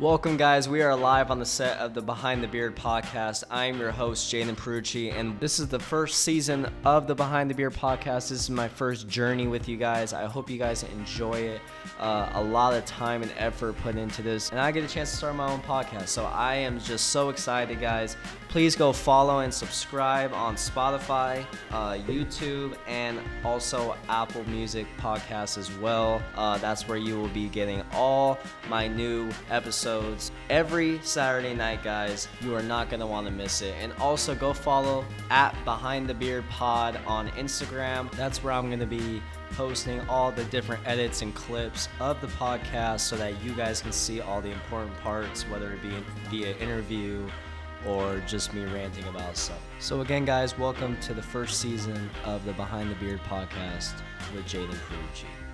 Welcome, guys. We are live on the set of the Behind the Beard podcast. I'm your host, Jaden Pierucci, and this is the first season of the Behind the Beard podcast. This is my first journey with you guys. I hope you guys enjoy it. Uh, a lot of time and effort put into this, and I get a chance to start my own podcast. So I am just so excited, guys. Please go follow and subscribe on Spotify, uh, YouTube, and also Apple Music podcasts as well. Uh, that's where you will be getting all my new episodes every Saturday night, guys. You are not going to want to miss it. And also go follow at Behind the Beard Pod on Instagram. That's where I'm going to be posting all the different edits and clips of the podcast so that you guys can see all the important parts, whether it be via interview or just me ranting about stuff. So, again, guys, welcome to the first season of the Behind the Beard podcast with Jaden Pierucci.